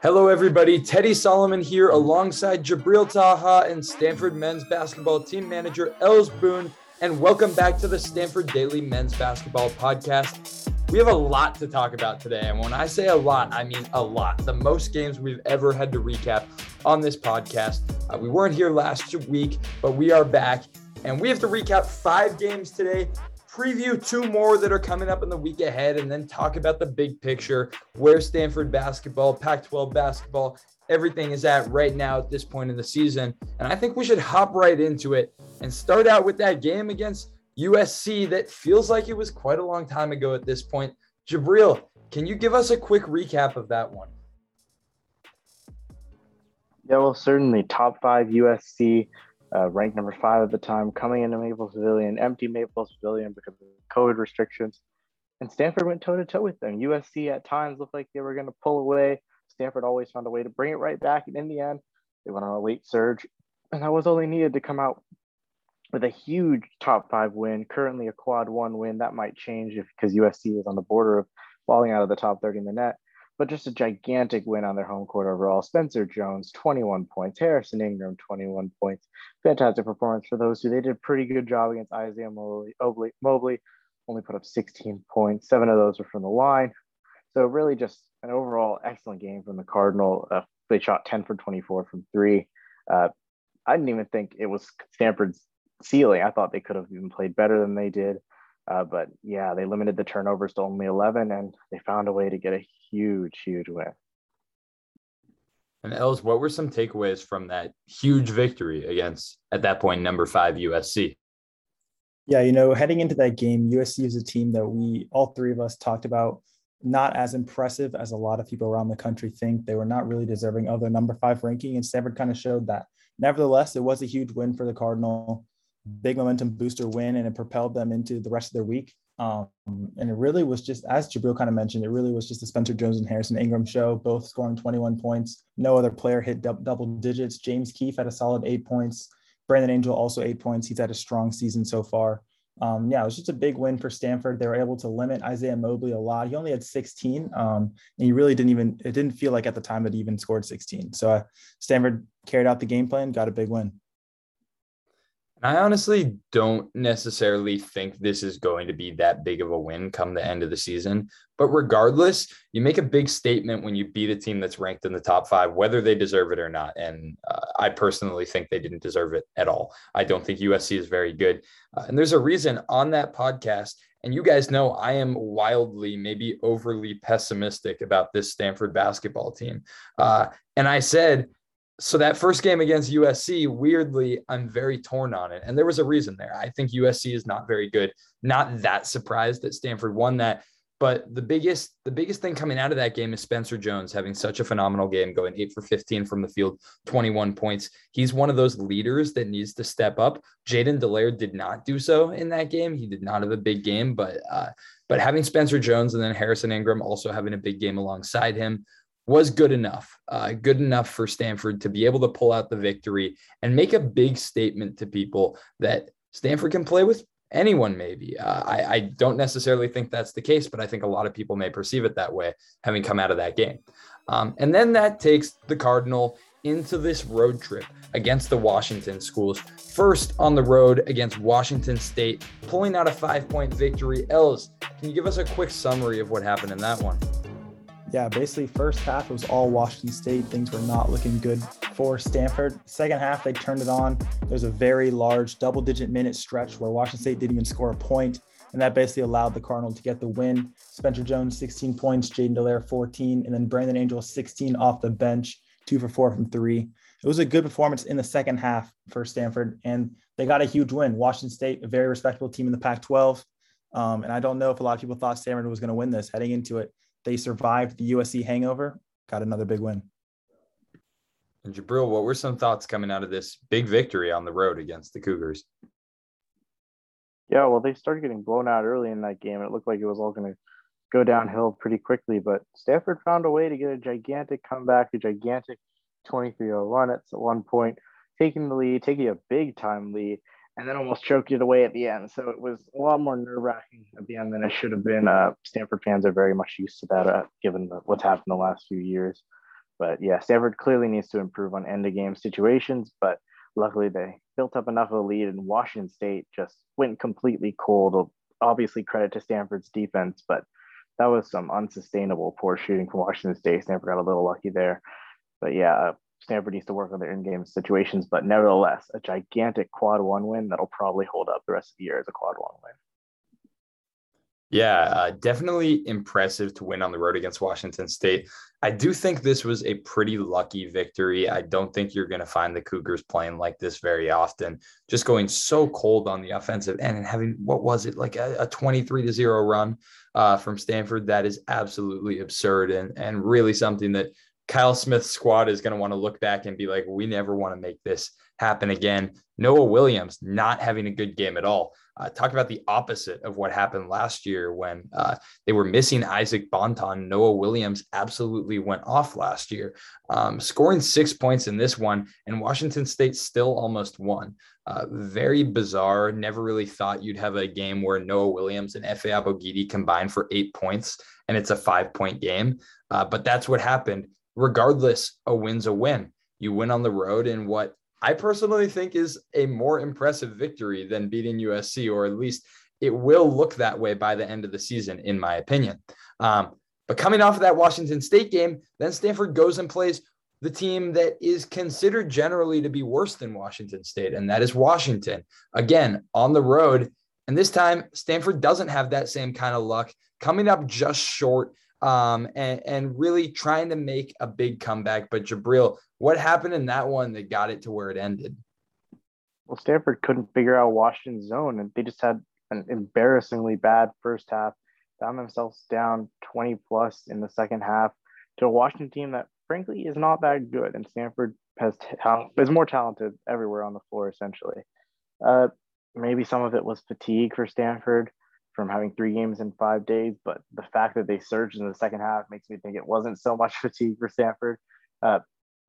Hello, everybody. Teddy Solomon here alongside Jibriel Taha and Stanford men's basketball team manager Ells Boone. And welcome back to the Stanford Daily Men's Basketball Podcast. We have a lot to talk about today. And when I say a lot, I mean a lot. The most games we've ever had to recap on this podcast. Uh, we weren't here last week, but we are back. And we have to recap five games today preview two more that are coming up in the week ahead, and then talk about the big picture where Stanford basketball, Pac 12 basketball, everything is at right now at this point in the season. And I think we should hop right into it and start out with that game against USC that feels like it was quite a long time ago at this point. Jibriel, can you give us a quick recap of that one? Yeah, well, certainly top five USC uh, ranked number five at the time, coming into Maples Pavilion, empty Maples Pavilion because of COVID restrictions. And Stanford went toe to toe with them. USC at times looked like they were going to pull away. Stanford always found a way to bring it right back. And in the end, they went on a late surge. And that was all they needed to come out with a huge top five win, currently a quad one win. That might change because USC is on the border of falling out of the top 30 in the net but just a gigantic win on their home court overall. Spencer Jones, 21 points. Harrison Ingram, 21 points. Fantastic performance for those two. They did a pretty good job against Isaiah Mobley. Mobley only put up 16 points. Seven of those were from the line. So really just an overall excellent game from the Cardinal. Uh, they shot 10 for 24 from three. Uh, I didn't even think it was Stanford's ceiling. I thought they could have even played better than they did. Uh, but yeah, they limited the turnovers to only 11 and they found a way to get a huge, huge win. And Ells, what were some takeaways from that huge victory against, at that point, number five USC? Yeah, you know, heading into that game, USC is a team that we, all three of us, talked about not as impressive as a lot of people around the country think. They were not really deserving of their number five ranking, and Stanford kind of showed that. Nevertheless, it was a huge win for the Cardinal, big momentum booster win, and it propelled them into the rest of their week. Um, and it really was just, as Jibriel kind of mentioned, it really was just the Spencer Jones and Harrison Ingram show, both scoring 21 points. No other player hit double digits. James Keefe had a solid eight points. Brandon Angel also eight points. He's had a strong season so far. Um, yeah, it was just a big win for Stanford. They were able to limit Isaiah Mobley a lot. He only had 16, um, and he really didn't even. It didn't feel like at the time that he even scored 16. So uh, Stanford carried out the game plan, got a big win. And I honestly don't necessarily think this is going to be that big of a win come the end of the season. But regardless, you make a big statement when you beat a team that's ranked in the top five, whether they deserve it or not. And uh, I personally think they didn't deserve it at all. I don't think USC is very good. Uh, and there's a reason on that podcast. And you guys know I am wildly, maybe overly pessimistic about this Stanford basketball team. Uh, and I said, so that first game against USC, weirdly, I'm very torn on it. And there was a reason there. I think USC is not very good. Not that surprised that Stanford won that. But the biggest, the biggest thing coming out of that game is Spencer Jones having such a phenomenal game, going eight for 15 from the field, 21 points. He's one of those leaders that needs to step up. Jaiden Delaire did not do so in that game. He did not have a big game, but uh, but having Spencer Jones and then Harrison Ingram also having a big game alongside him was good enough, uh, good enough for Stanford to be able to pull out the victory and make a big statement to people that Stanford can play with anyone, maybe. Uh, I, I, don't necessarily think that's the case, but I think a lot of people may perceive it that way, having come out of that game. Um, and then that takes the Cardinal into this road trip against the Washington schools. First on the road against Washington State, pulling out a five point victory. Ells, can you give us a quick summary of what happened in that one? Yeah, basically first half it was all Washington State. Things were not looking good for Stanford. Second half they turned it on. There's a very large double-digit minute stretch where Washington State didn't even score a point, and that basically allowed the Cardinal to get the win. Spencer Jones 16 points, Jaiden Delaire 14, and then Brandon Angel 16 off the bench, two for four from three. It was a good performance in the second half for Stanford, and they got a huge win. Washington State, a very respectable team in the Pac-12. Um, and I don't know if a lot of people thought Stanford was going to win this heading into it. They survived the USC hangover, got another big win. And Jibriel, what were some thoughts coming out of this big victory on the road against the Cougars? Yeah, well, they started getting blown out early in that game. It looked like it was all going to go downhill pretty quickly, but Stanford found a way to get a gigantic comeback, a gigantic 23 0 run at one point, taking the lead, taking a big time lead and then almost choked it away at the end. So it was a lot more nerve wracking at the end than it should have been. Uh, Stanford fans are very much used to that, uh, given the, what's happened the last few years. But yeah, Stanford clearly needs to improve on end of game situations, but luckily they built up enough of a lead and Washington State just went completely cold. Obviously credit to Stanford's defense, but that was some unsustainable poor shooting from Washington State. Stanford got a little lucky there. But yeah, Stanford needs to work on their in-game situations, but nevertheless, a gigantic quad one win that'll probably hold up the rest of the year as a quad one win. Yeah, uh, definitely impressive to win on the road against Washington State. I do think this was a pretty lucky victory. I don't think you're going to find the Cougars playing like this very often. Just going so cold on the offensive end and having what was it like a, a 23 to 0 run uh, from Stanford that is absolutely absurd and and really something that Kyle Smith's squad is going to want to look back and be like, we never want to make this happen again. Noah Williams not having a good game at all. Uh, talk about the opposite of what happened last year when uh, they were missing Isaac Bonton. Noah Williams absolutely went off last year, um, scoring six points in this one, and Washington State still almost won. Uh, very bizarre. Never really thought you'd have a game where Noah Williams and Efe Abogidi combined for eight points, and it's a five point game. Uh, but that's what happened. Regardless, a win's a win. You win on the road in what I personally think is a more impressive victory than beating USC, or at least it will look that way by the end of the season, in my opinion. Um, but coming off of that Washington State game, then Stanford goes and plays the team that is considered generally to be worse than Washington State, and that is Washington. Again, on the road. And this time, Stanford doesn't have that same kind of luck, coming up just short um, and, and really trying to make a big comeback. But Jibriel, what happened in that one that got it to where it ended? Well, Stanford couldn't figure out Washington's zone, and they just had an embarrassingly bad first half. Found themselves down 20 plus in the second half to a Washington team that, frankly, is not that good. And Stanford has is more talented everywhere on the floor, essentially. Uh, maybe some of it was fatigue for Stanford from having three games in five days, but the fact that they surged in the second half makes me think it wasn't so much fatigue for Stanford. Uh,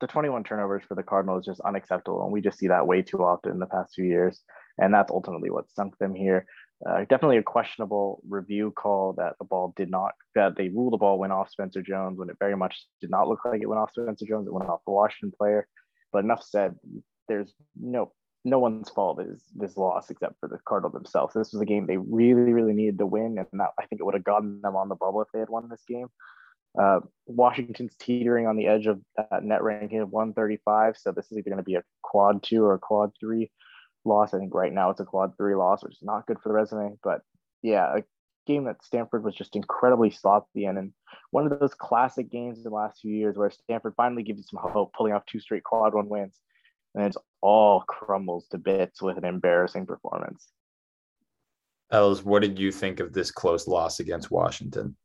the 21 turnovers for the Cardinals is just unacceptable, and we just see that way too often in the past few years, and that's ultimately what sunk them here. Uh, definitely a questionable review call that the ball did not that they ruled the ball went off Spencer Jones when it very much did not look like it went off Spencer Jones. It went off the Washington player. But enough said. There's no no one's fault is this loss except for the Cardinals themselves. This was a game they really, really needed to win, and that I think it would have gotten them on the bubble if they had won this game. Uh, Washington's teetering on the edge of that net ranking of 135, so this is either going to be a quad two or a quad three loss. I think right now it's a quad three loss, which is not good for the resume. But yeah, a game that Stanford was just incredibly sloppy in, and one of those classic games in the last few years where Stanford finally gives you some hope, pulling off two straight quad one wins and it all crumbles to bits with an embarrassing performance. Ells, what did you think of this close loss against Washington?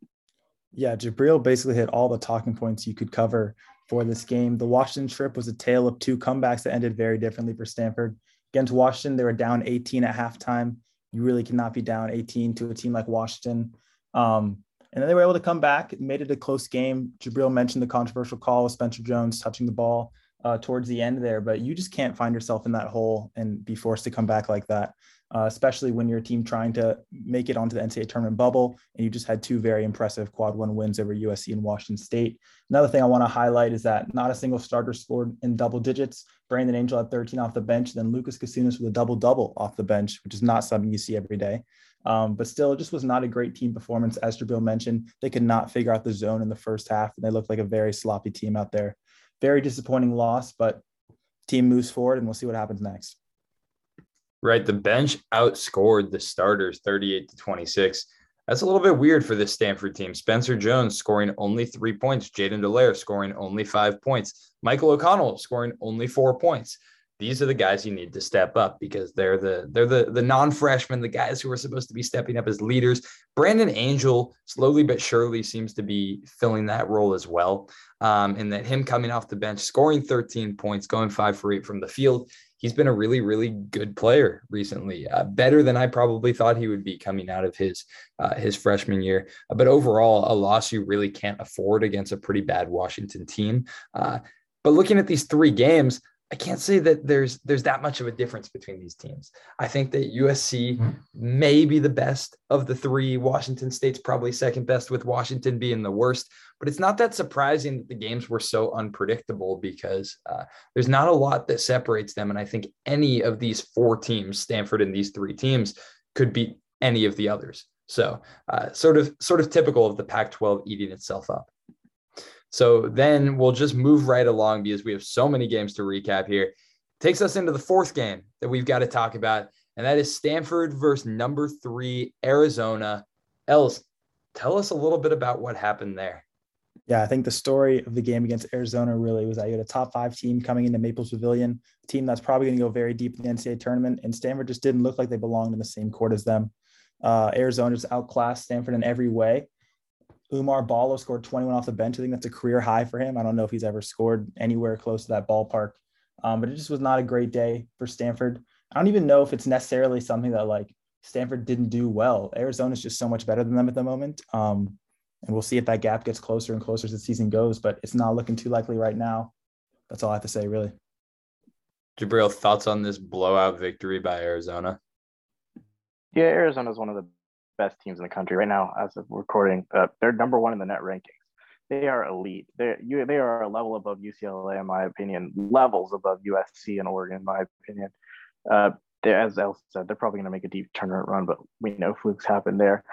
Yeah, Jibriel basically hit all the talking points you could cover for this game. The Washington trip was a tale of two comebacks that ended very differently for Stanford. Against Washington, they were down 18 at halftime. You really cannot be down 18 to a team like Washington. Um, and then they were able to come back, made it a close game. Jibriel mentioned the controversial call with Spencer Jones touching the ball uh, towards the end there, but you just can't find yourself in that hole and be forced to come back like that, uh, especially when you're a team trying to make it onto the NCAA tournament bubble and you just had two very impressive quad one wins over USC and Washington State. Another thing I want to highlight is that not a single starter scored in double digits. Brandon Angel had 13 off the bench, then Lucas Kisunas with a double double off the bench, which is not something you see every day. Um, but still, it just was not a great team performance. As Jibriel mentioned, they could not figure out the zone in the first half, and they looked like a very sloppy team out there very disappointing loss, but team moves forward and we'll see what happens next. Right. The bench outscored the starters 38 to 26. That's a little bit weird for this Stanford team. Spencer Jones scoring only three points, Jaiden Delaire scoring only five points, Michael O'Connell scoring only four points these are the guys you need to step up because they're the they're the the non-freshmen, the guys who are supposed to be stepping up as leaders. Brandon Angel slowly but surely seems to be filling that role as well. Um, and that him coming off the bench, scoring 13 points, going five for eight from the field, he's been a really really good player recently, uh, better than I probably thought he would be coming out of his uh, his freshman year. Uh, but overall, a loss you really can't afford against a pretty bad Washington team. Uh, but looking at these three games, I can't say that there's there's that much of a difference between these teams. I think that USC mm-hmm. may be the best of the three. Washington State's probably second best, with Washington being the worst. But it's not that surprising that the games were so unpredictable because uh, there's not a lot that separates them. And I think any of these four teams, Stanford and these three teams, could beat any of the others. So uh, sort of sort of typical of the Pac-12 eating itself up. So then we'll just move right along because we have so many games to recap here. Takes us into the fourth game that we've got to talk about, and that is Stanford versus number three Arizona. Ells, tell us a little bit about what happened there. Yeah, I think the story of the game against Arizona really was that you had a top five team coming into Maples Pavilion, a team that's probably going to go very deep in the NCAA tournament, and Stanford just didn't look like they belonged in the same court as them. Uh, Arizona just outclassed Stanford in every way. Oumar Ballo scored 21 off the bench. I think that's a career high for him. I don't know if he's ever scored anywhere close to that ballpark, um, but it just was not a great day for Stanford. I don't even know if it's necessarily something that like Stanford didn't do well. Arizona's just so much better than them at the moment. Um, and we'll see if that gap gets closer and closer as the season goes, but it's not looking too likely right now. That's all I have to say, really. Jibriel, thoughts on this blowout victory by Arizona? Yeah, Arizona is one of the best teams in the country right now as of recording. Uh, they're number one in the net rankings. They are elite. They're, you they are a level above UCLA in my opinion, levels above USC and Oregon in my opinion. Uh, as El said, they're probably going to make a deep tournament run, but we know flukes happen there.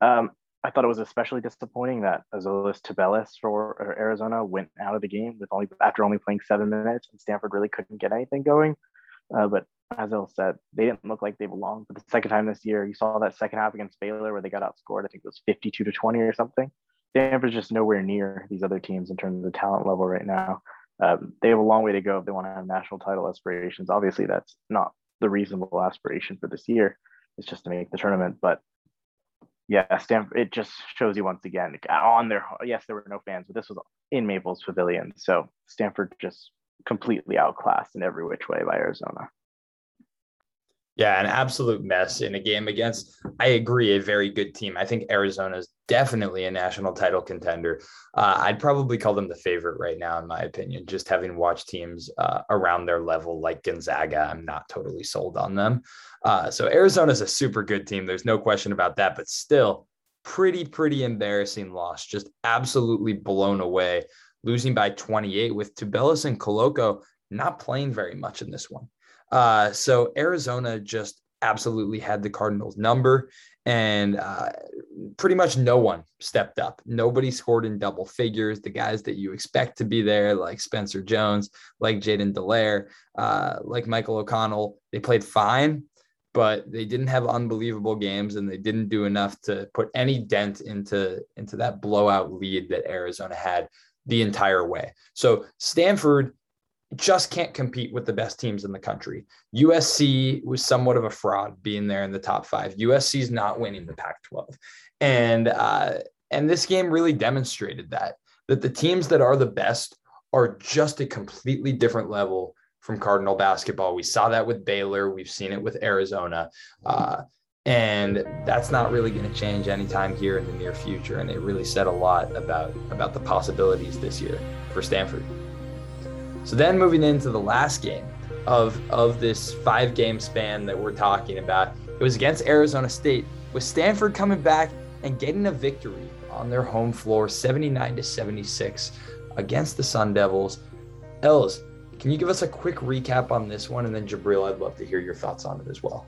Um, I thought it was especially disappointing that Azuolas Tubelis for Arizona went out of the game with only after only playing seven minutes, and Stanford really couldn't get anything going. Uh, but as El said, they didn't look like they belonged. But the second time this year, you saw that second half against Baylor where they got outscored. I think it was 52 to 20 or something. Stanford's just nowhere near these other teams in terms of the talent level right now. Um, they have a long way to go if they want to have national title aspirations. Obviously, that's not the reasonable aspiration for this year. It's just to make the tournament. But yeah, Stanford, it just shows you once again on their, yes, there were no fans, but this was in Maples Pavilion. So Stanford just completely outclassed in every which way by Arizona. Yeah, an absolute mess in a game against, I agree, a very good team. I think Arizona is definitely a national title contender. Uh, I'd probably call them the favorite right now, in my opinion, just having watched teams uh, around their level like Gonzaga. I'm not totally sold on them. Uh, so is a super good team. There's no question about that, but still, pretty, pretty embarrassing loss. Just absolutely blown away, losing by 28 with Tubelis and Koloko not playing very much in this one. Uh, so Arizona just absolutely had the Cardinals number, and uh, pretty much no one stepped up. Nobody scored in double figures. The guys that you expect to be there, like Spencer Jones, like Jaiden Delaire, uh, like Michael O'Connell, they played fine, but they didn't have unbelievable games, and they didn't do enough to put any dent into into that blowout lead that Arizona had the entire way. So Stanford just can't compete with the best teams in the country. USC was somewhat of a fraud being there in the top five. USC is not winning the Pac-12, and uh, and this game really demonstrated that that the teams that are the best are just a completely different level from Cardinal basketball. We saw that with Baylor. We've seen it with Arizona. Uh, and that's not really going to change anytime here in the near future. And it really said a lot about about the possibilities this year for Stanford. So then moving into the last game of, of this five game span that we're talking about, it was against Arizona State, with Stanford coming back and getting a victory on their home floor, 79 to 76 against the Sun Devils. Ells, can you give us a quick recap on this one? And then Jibriel, I'd love to hear your thoughts on it as well.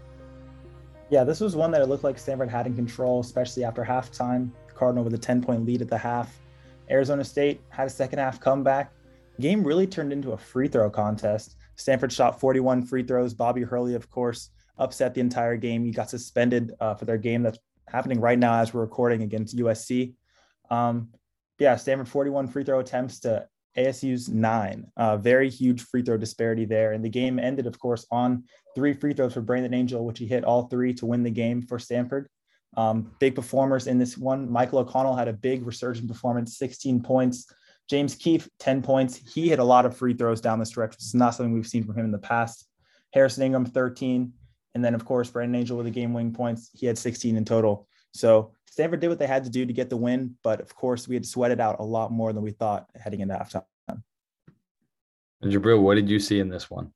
Yeah, this was one that it looked like Stanford had in control, especially after halftime. Cardinal with a 10 point lead at the half. Arizona State had a second half comeback, game really turned into a free throw contest. Stanford shot 41 free throws. Bobby Hurley, of course, upset the entire game. He got suspended uh, for their game that's happening right now as we're recording against USC. Um, yeah, Stanford 41 free throw attempts to ASU's nine. Uh, very huge free throw disparity there. And the game ended, of course, on three free throws for Brandon Angel, which he hit all three to win the game for Stanford. Um, big performers in this one. Michael O'Connell had a big resurgent performance, 16 points, James Keefe, 10 points. He hit a lot of free throws down the stretch, which is not something we've seen from him in the past. Harrison Ingram, 13. And then, of course, Brandon Angel with the game winning points. He had 16 in total. So Stanford did what they had to do to get the win. But of course, we had sweated out a lot more than we thought heading into halftime. And Jibriel, what did you see in this one?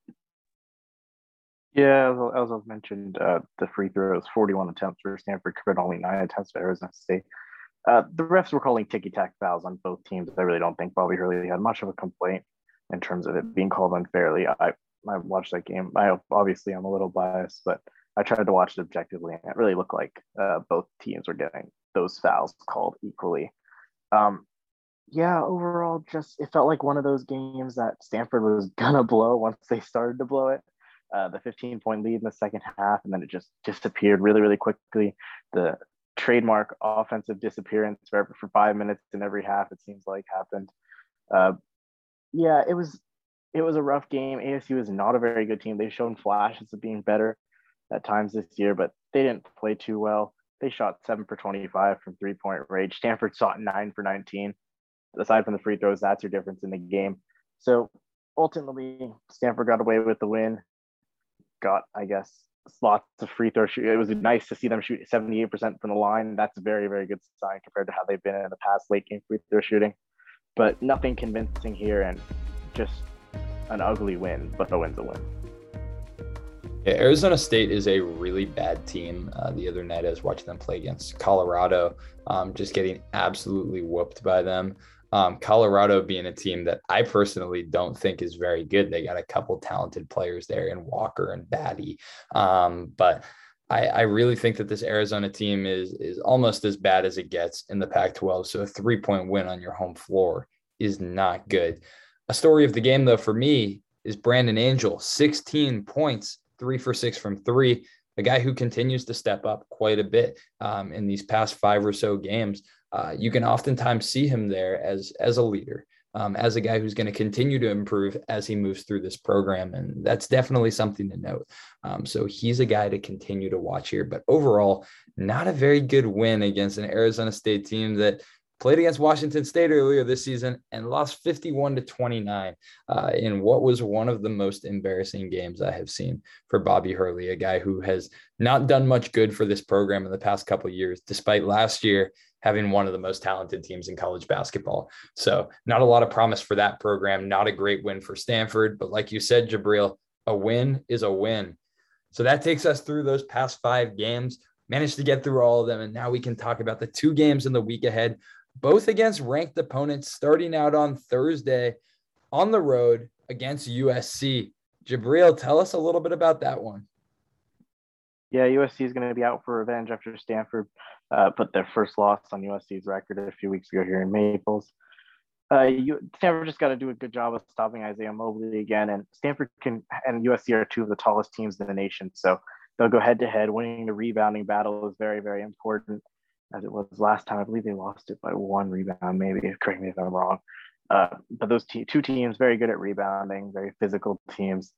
Yeah, as, as I mentioned, uh, the free throws, 41 attempts for Stanford compared to only nine attempts for Arizona State. Uh, the refs were calling ticky tack fouls on both teams. I really don't think Bobby Hurley had much of a complaint in terms of it being called unfairly. I, I watched that game. I obviously I'm a little biased, but I tried to watch it objectively, and it really looked like uh, both teams were getting those fouls called equally. Um, yeah, overall, just it felt like one of those games that Stanford was gonna blow once they started to blow it. Uh, the 15 point lead in the second half, and then it just disappeared really, really quickly. The trademark offensive disappearance for, for five minutes in every half, it seems like happened. Uh, yeah, it was it was a rough game. ASU is not a very good team. They've shown flashes of being better at times this year, but they didn't play too well. They shot seven for 25 from three point range. Stanford shot nine for 19. Aside from the free throws, that's your difference in the game. So ultimately, Stanford got away with the win. Got, I guess, lots of free throw shoot. It was nice to see them shoot 78% from the line. That's a very, very good sign compared to how they've been in the past late game free throw shooting. But nothing convincing here and just an ugly win, but the win's a win. Yeah, Arizona State is a really bad team. Uh, the other night, I was watching them play against Colorado, um, just getting absolutely whooped by them. Um, Colorado being a team that I personally don't think is very good. They got a couple talented players there in Walker and Battey. Um, but I, I, really think that this Arizona team is is almost as bad as it gets in the Pac-12. So a three-point win on your home floor is not good. A story of the game, though, for me is Brandon Angel, 16 points, three for six from three. A guy who continues to step up quite a bit um, in these past five or so games. Uh, you can oftentimes see him there as as a leader, um, as a guy who's going to continue to improve as he moves through this program, and that's definitely something to note. Um, so he's a guy to continue to watch here. But overall, not a very good win against an Arizona State team that played against Washington State earlier this season and lost 51 to 29 uh, in what was one of the most embarrassing games I have seen for Bobby Hurley, a guy who has not done much good for this program in the past couple of years, despite last year having one of the most talented teams in college basketball. So, not a lot of promise for that program. Not a great win for Stanford, but like you said, Jibriel, a win is a win. So that takes us through those past five games. Managed to get through all of them, and now we can talk about the two games in the week ahead both against ranked opponents starting out on Thursday on the road against USC. Jibriel, tell us a little bit about that one. Yeah, USC is going to be out for revenge after Stanford uh, put their first loss on USC's record a few weeks ago here in Maples. Uh, you, Stanford just got to do a good job of stopping Isaiah Mobley again, and Stanford can and USC are two of the tallest teams in the nation, so they'll go head to head. Winning the rebounding battle is very, very important as it was last time. I believe they lost it by one rebound, maybe. Correct me if I'm wrong. Uh, but those two teams, very good at rebounding, very physical teams.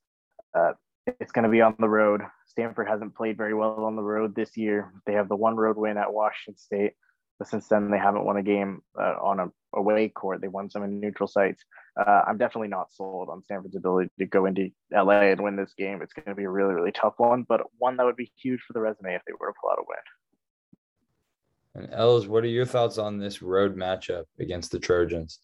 Uh, it's going to be on the road. Stanford hasn't played very well on the road this year. They have the one road win at Washington State, but since then they haven't won a game uh, on a away court. They won some in neutral sites. Uh, I'm definitely not sold on Stanford's ability to go into LA and win this game. It's going to be a really, really tough one, but one that would be huge for the resume if they were to pull out a win. And Ells, what are your thoughts on this road matchup against the Trojans?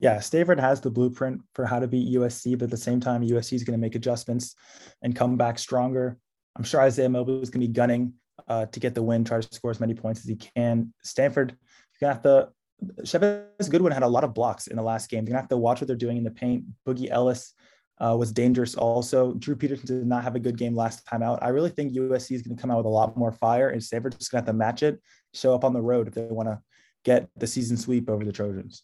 Yeah, Stanford has the blueprint for how to beat USC, but at the same time, USC is going to make adjustments and come back stronger. I'm sure Isaiah Mobley is going to be gunning uh, to get the win, try to score as many points as he can. Stanford, you got the Chevez Goodwin had a lot of blocks in the last game. You're gonna have to watch what they're doing in the paint. Boogie Ellis uh, was dangerous also. Drew Peterson did not have a good game last time out. I really think USC is going to come out with a lot more fire, and Stanford's just going to have to match it, show up on the road if they want to get the season sweep over the Trojans.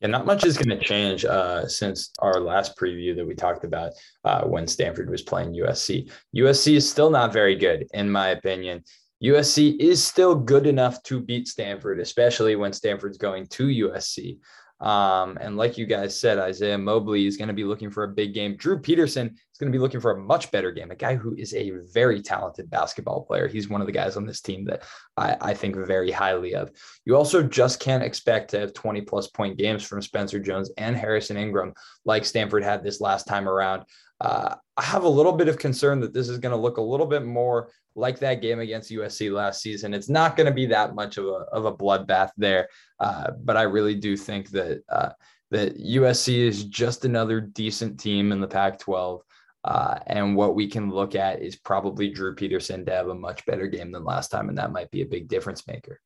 Yeah, not much is going to change uh, since our last preview that we talked about uh, when Stanford was playing USC. USC is still not very good, in my opinion. USC is still good enough to beat Stanford, especially when Stanford's going to USC. Um, and like you guys said, Isaiah Mobley is going to be looking for a big game. Drew Peterson is going to be looking for a much better game, a guy who is a very talented basketball player. He's one of the guys on this team that I, I think very highly of. You also just can't expect to have 20 plus point games from Spencer Jones and Harrison Ingram like Stanford had this last time around. Uh, I have a little bit of concern that this is going to look a little bit more like that game against USC last season. It's not going to be that much of a, of a bloodbath there, uh, but I really do think that uh, that USC is just another decent team in the Pac 12. Uh, and what we can look at is probably Drew Peterson to have a much better game than last time, and that might be a big difference maker.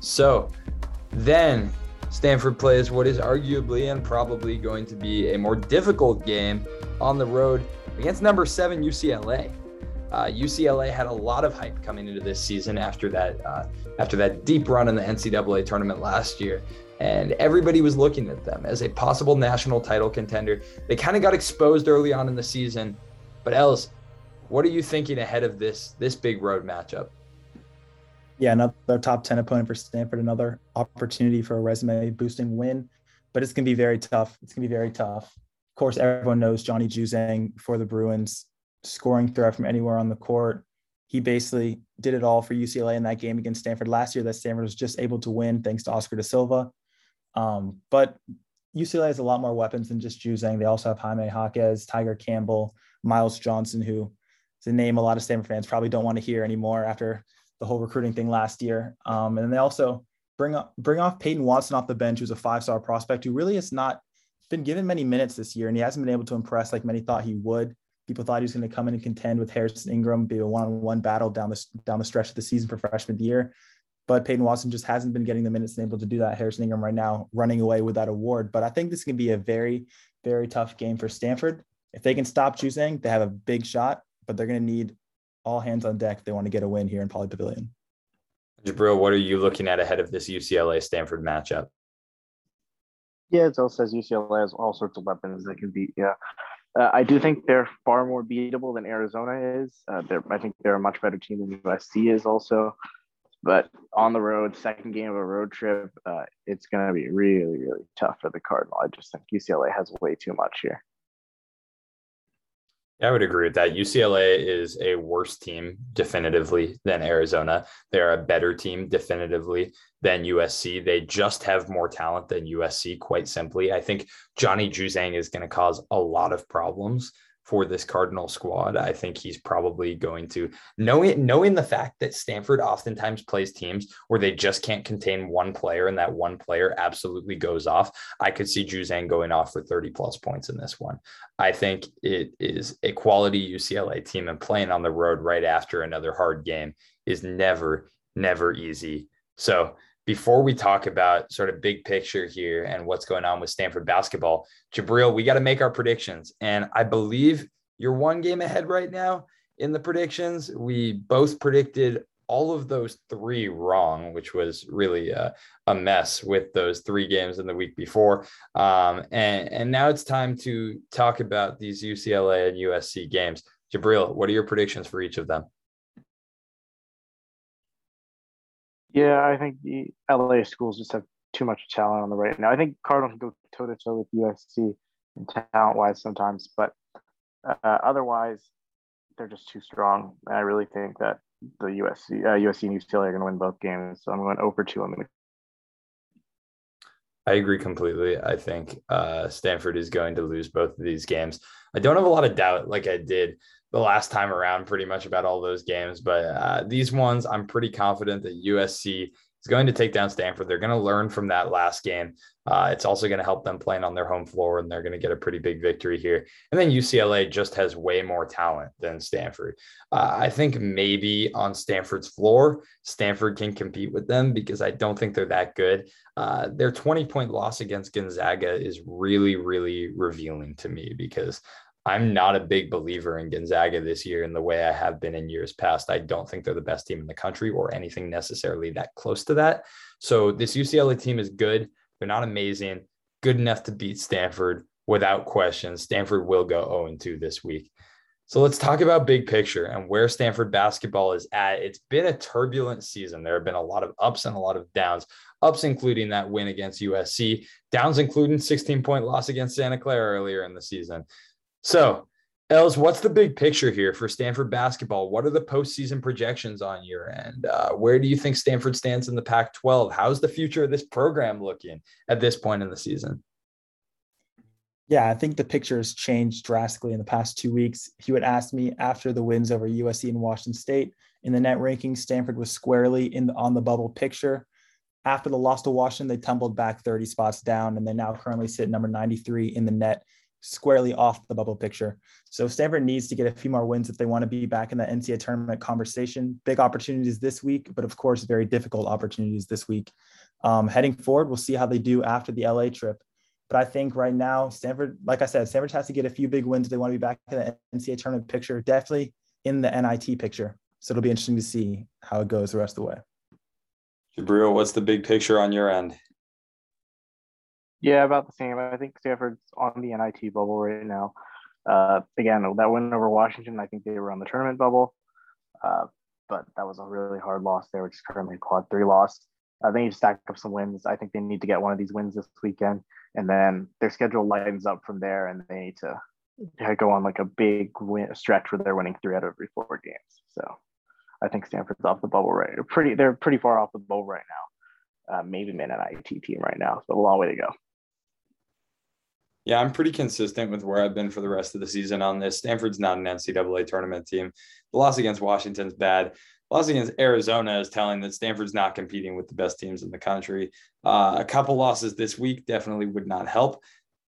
So then Stanford plays what is arguably and probably going to be a more difficult game on the road against number seven UCLA. Uh, UCLA had a lot of hype coming into this season after that uh, after that deep run in the NCAA tournament last year, and everybody was looking at them as a possible national title contender. They kind of got exposed early on in the season, but Ellis, what are you thinking ahead of this this big road matchup? Yeah, another top ten opponent for Stanford, another opportunity for a resume boosting win, but it's gonna be very tough. It's gonna be very tough. Of course, everyone knows Johnny Juzang for the Bruins scoring threat from anywhere on the court. He basically did it all for UCLA in that game against Stanford last year that Stanford was just able to win thanks to Oscar da Silva. Um, but UCLA has a lot more weapons than just Juzang. They also have Jaime Jaquez, Tiger Campbell, Myles Johnson, who is a name a lot of Stanford fans probably don't want to hear anymore after the whole recruiting thing last year. Um, and then they also bring up bring off Peyton Watson off the bench, who's a five star prospect who really has not been given many minutes this year, and he hasn't been able to impress like many thought he would. People thought he was going to come in and contend with Harrison Ingram, be a one-on-one battle down the down the stretch of the season for freshman year. But Peyton Watson just hasn't been getting the minutes and able to do that. Harrison Ingram right now running away with that award. But I think this can be a very, very tough game for Stanford. If they can stop choosing, they have a big shot, but they're going to need all hands on deck they want to get a win here in Pauley Pavilion. Jibriel, what are you looking at ahead of this UCLA Stanford matchup? Yeah, it also says UCLA has all sorts of weapons that can beat. Yeah, uh, I do think they're far more beatable than Arizona is. Uh, I think they're a much better team than USC is also. But on the road, second game of a road trip, uh, it's going to be really, really tough for the Cardinal. I just think UCLA has way too much here. I would agree with that. UCLA is a worse team definitively than Arizona. They're a better team definitively than USC. They just have more talent than USC, quite simply. I think Johnny Juzang is going to cause a lot of problems for this Cardinal squad. I think he's probably going to knowing knowing the fact that Stanford oftentimes plays teams where they just can't contain one player and that one player absolutely goes off. I could see Juzang going off for 30 plus points in this one. I think it is a quality UCLA team and playing on the road right after another hard game is never never easy. So before we talk about sort of big picture here and what's going on with Stanford basketball, Jibriel, we got to make our predictions. And I believe you're one game ahead right now in the predictions. We both predicted all of those three wrong, which was really a, a mess with those three games in the week before. Um, and, and now it's time to talk about these UCLA and USC games. Jibriel, what are your predictions for each of them? Yeah, I think the LA schools just have too much talent on the right now. I think Cardinals can go toe to toe with USC and talent wise sometimes, but uh, otherwise they're just too strong. And I really think that the USC, uh, USC and UCLA are going to win both games. So I'm going over two. Going to. I agree completely. I think uh, Stanford is going to lose both of these games. I don't have a lot of doubt, like I did the last time around pretty much about all those games. But uh, these ones, I'm pretty confident that USC is going to take down Stanford. They're going to learn from that last game. Uh, it's also going to help them playing on their home floor, and they're going to get a pretty big victory here. And then UCLA just has way more talent than Stanford. Uh, I think maybe on Stanford's floor, Stanford can compete with them because I don't think they're that good. Uh, their 20 point loss against Gonzaga is really, really revealing to me because I'm not a big believer in Gonzaga this year in the way I have been in years past. I don't think they're the best team in the country or anything necessarily that close to that. So this UCLA team is good. They're not amazing, good enough to beat Stanford without question. Stanford will go 0 2 this week. So let's talk about big picture and where Stanford basketball is at. It's been a turbulent season. There have been a lot of ups and a lot of downs. Ups including that win against USC, downs including 16 point loss against Santa Clara earlier in the season. So, Ells, what's the big picture here for Stanford basketball? What are the postseason projections on your end? Uh, where do you think Stanford stands in the Pac 12? How's the future of this program looking at this point in the season? Yeah, I think the picture has changed drastically in the past two weeks. If you had asked me after the wins over USC and Washington State in the net ranking, Stanford was squarely in the, on the bubble picture. after the loss to Washington, they tumbled back 30 spots down, and they now currently sit number 93 in the net, squarely off the bubble picture. So Stanford needs to get a few more wins if they want to be back in the NCAA tournament conversation. Big opportunities this week, but of course, very difficult opportunities this week. Um, heading forward, we'll see how they do after the LA trip. But I think right now, Stanford, like I said, Stanford has to get a few big wins if they want to be back in the NCAA tournament picture, definitely in the NIT picture. So it'll be interesting to see how it goes the rest of the way. Jibriel, what's the big picture on your end? Yeah, about the same. I think Stanford's on the NIT bubble right now. Uh, again, that win over Washington, I think they were on the tournament bubble, uh, but that was a really hard loss there, which is currently a quad three loss. Uh, they need to stack up some wins. I think they need to get one of these wins this weekend, and then their schedule lightens up from there, and they need to go on like a big win stretch where they're winning three out of every four games. So I think Stanford's off the bubble right. Pretty. They're pretty far off the bubble right now. Uh, maybe an NIT team right now, but a long way to go. Yeah, I'm pretty consistent with where I've been for the rest of the season on this. Stanford's not an NCAA tournament team. The loss against Washington's bad. The loss against Arizona is telling that Stanford's not competing with the best teams in the country. Uh, a couple losses this week definitely would not help.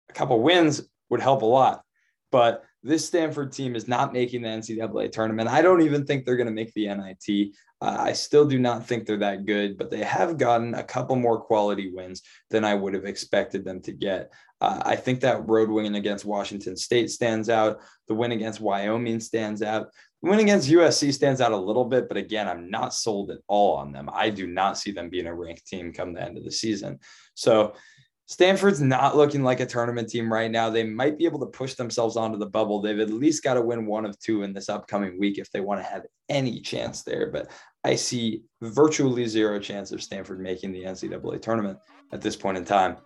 A couple wins would help a lot. But this Stanford team is not making the NCAA tournament. I don't even think they're going to make the NIT. I still do not think they're that good, but they have gotten a couple more quality wins than I would have expected them to get. Uh, I think that road win against Washington State stands out. The win against Wyoming stands out. The win against USC stands out a little bit, but again, I'm not sold at all on them. I do not see them being a ranked team come the end of the season. So Stanford's not looking like a tournament team right now. They might be able to push themselves onto the bubble. They've at least got to win one of two in this upcoming week if they want to have any chance there. But I see virtually zero chance of Stanford making the NCAA tournament at this point in time.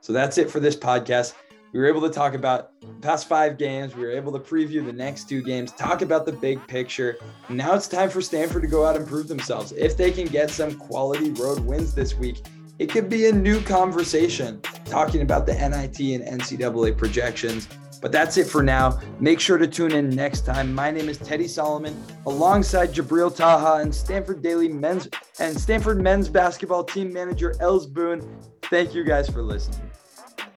So that's it for this podcast. We were able to talk about past five games. We were able to preview the next two games, talk about the big picture. Now it's time for Stanford to go out and prove themselves. If they can get some quality road wins this week, it could be a new conversation talking about the NIT and NCAA projections. But that's it for now. Make sure to tune in next time. My name is Teddy Solomon, alongside Jibriel Taha and Stanford Daily men's and Stanford men's basketball team manager Ells Boone. Thank you guys for listening.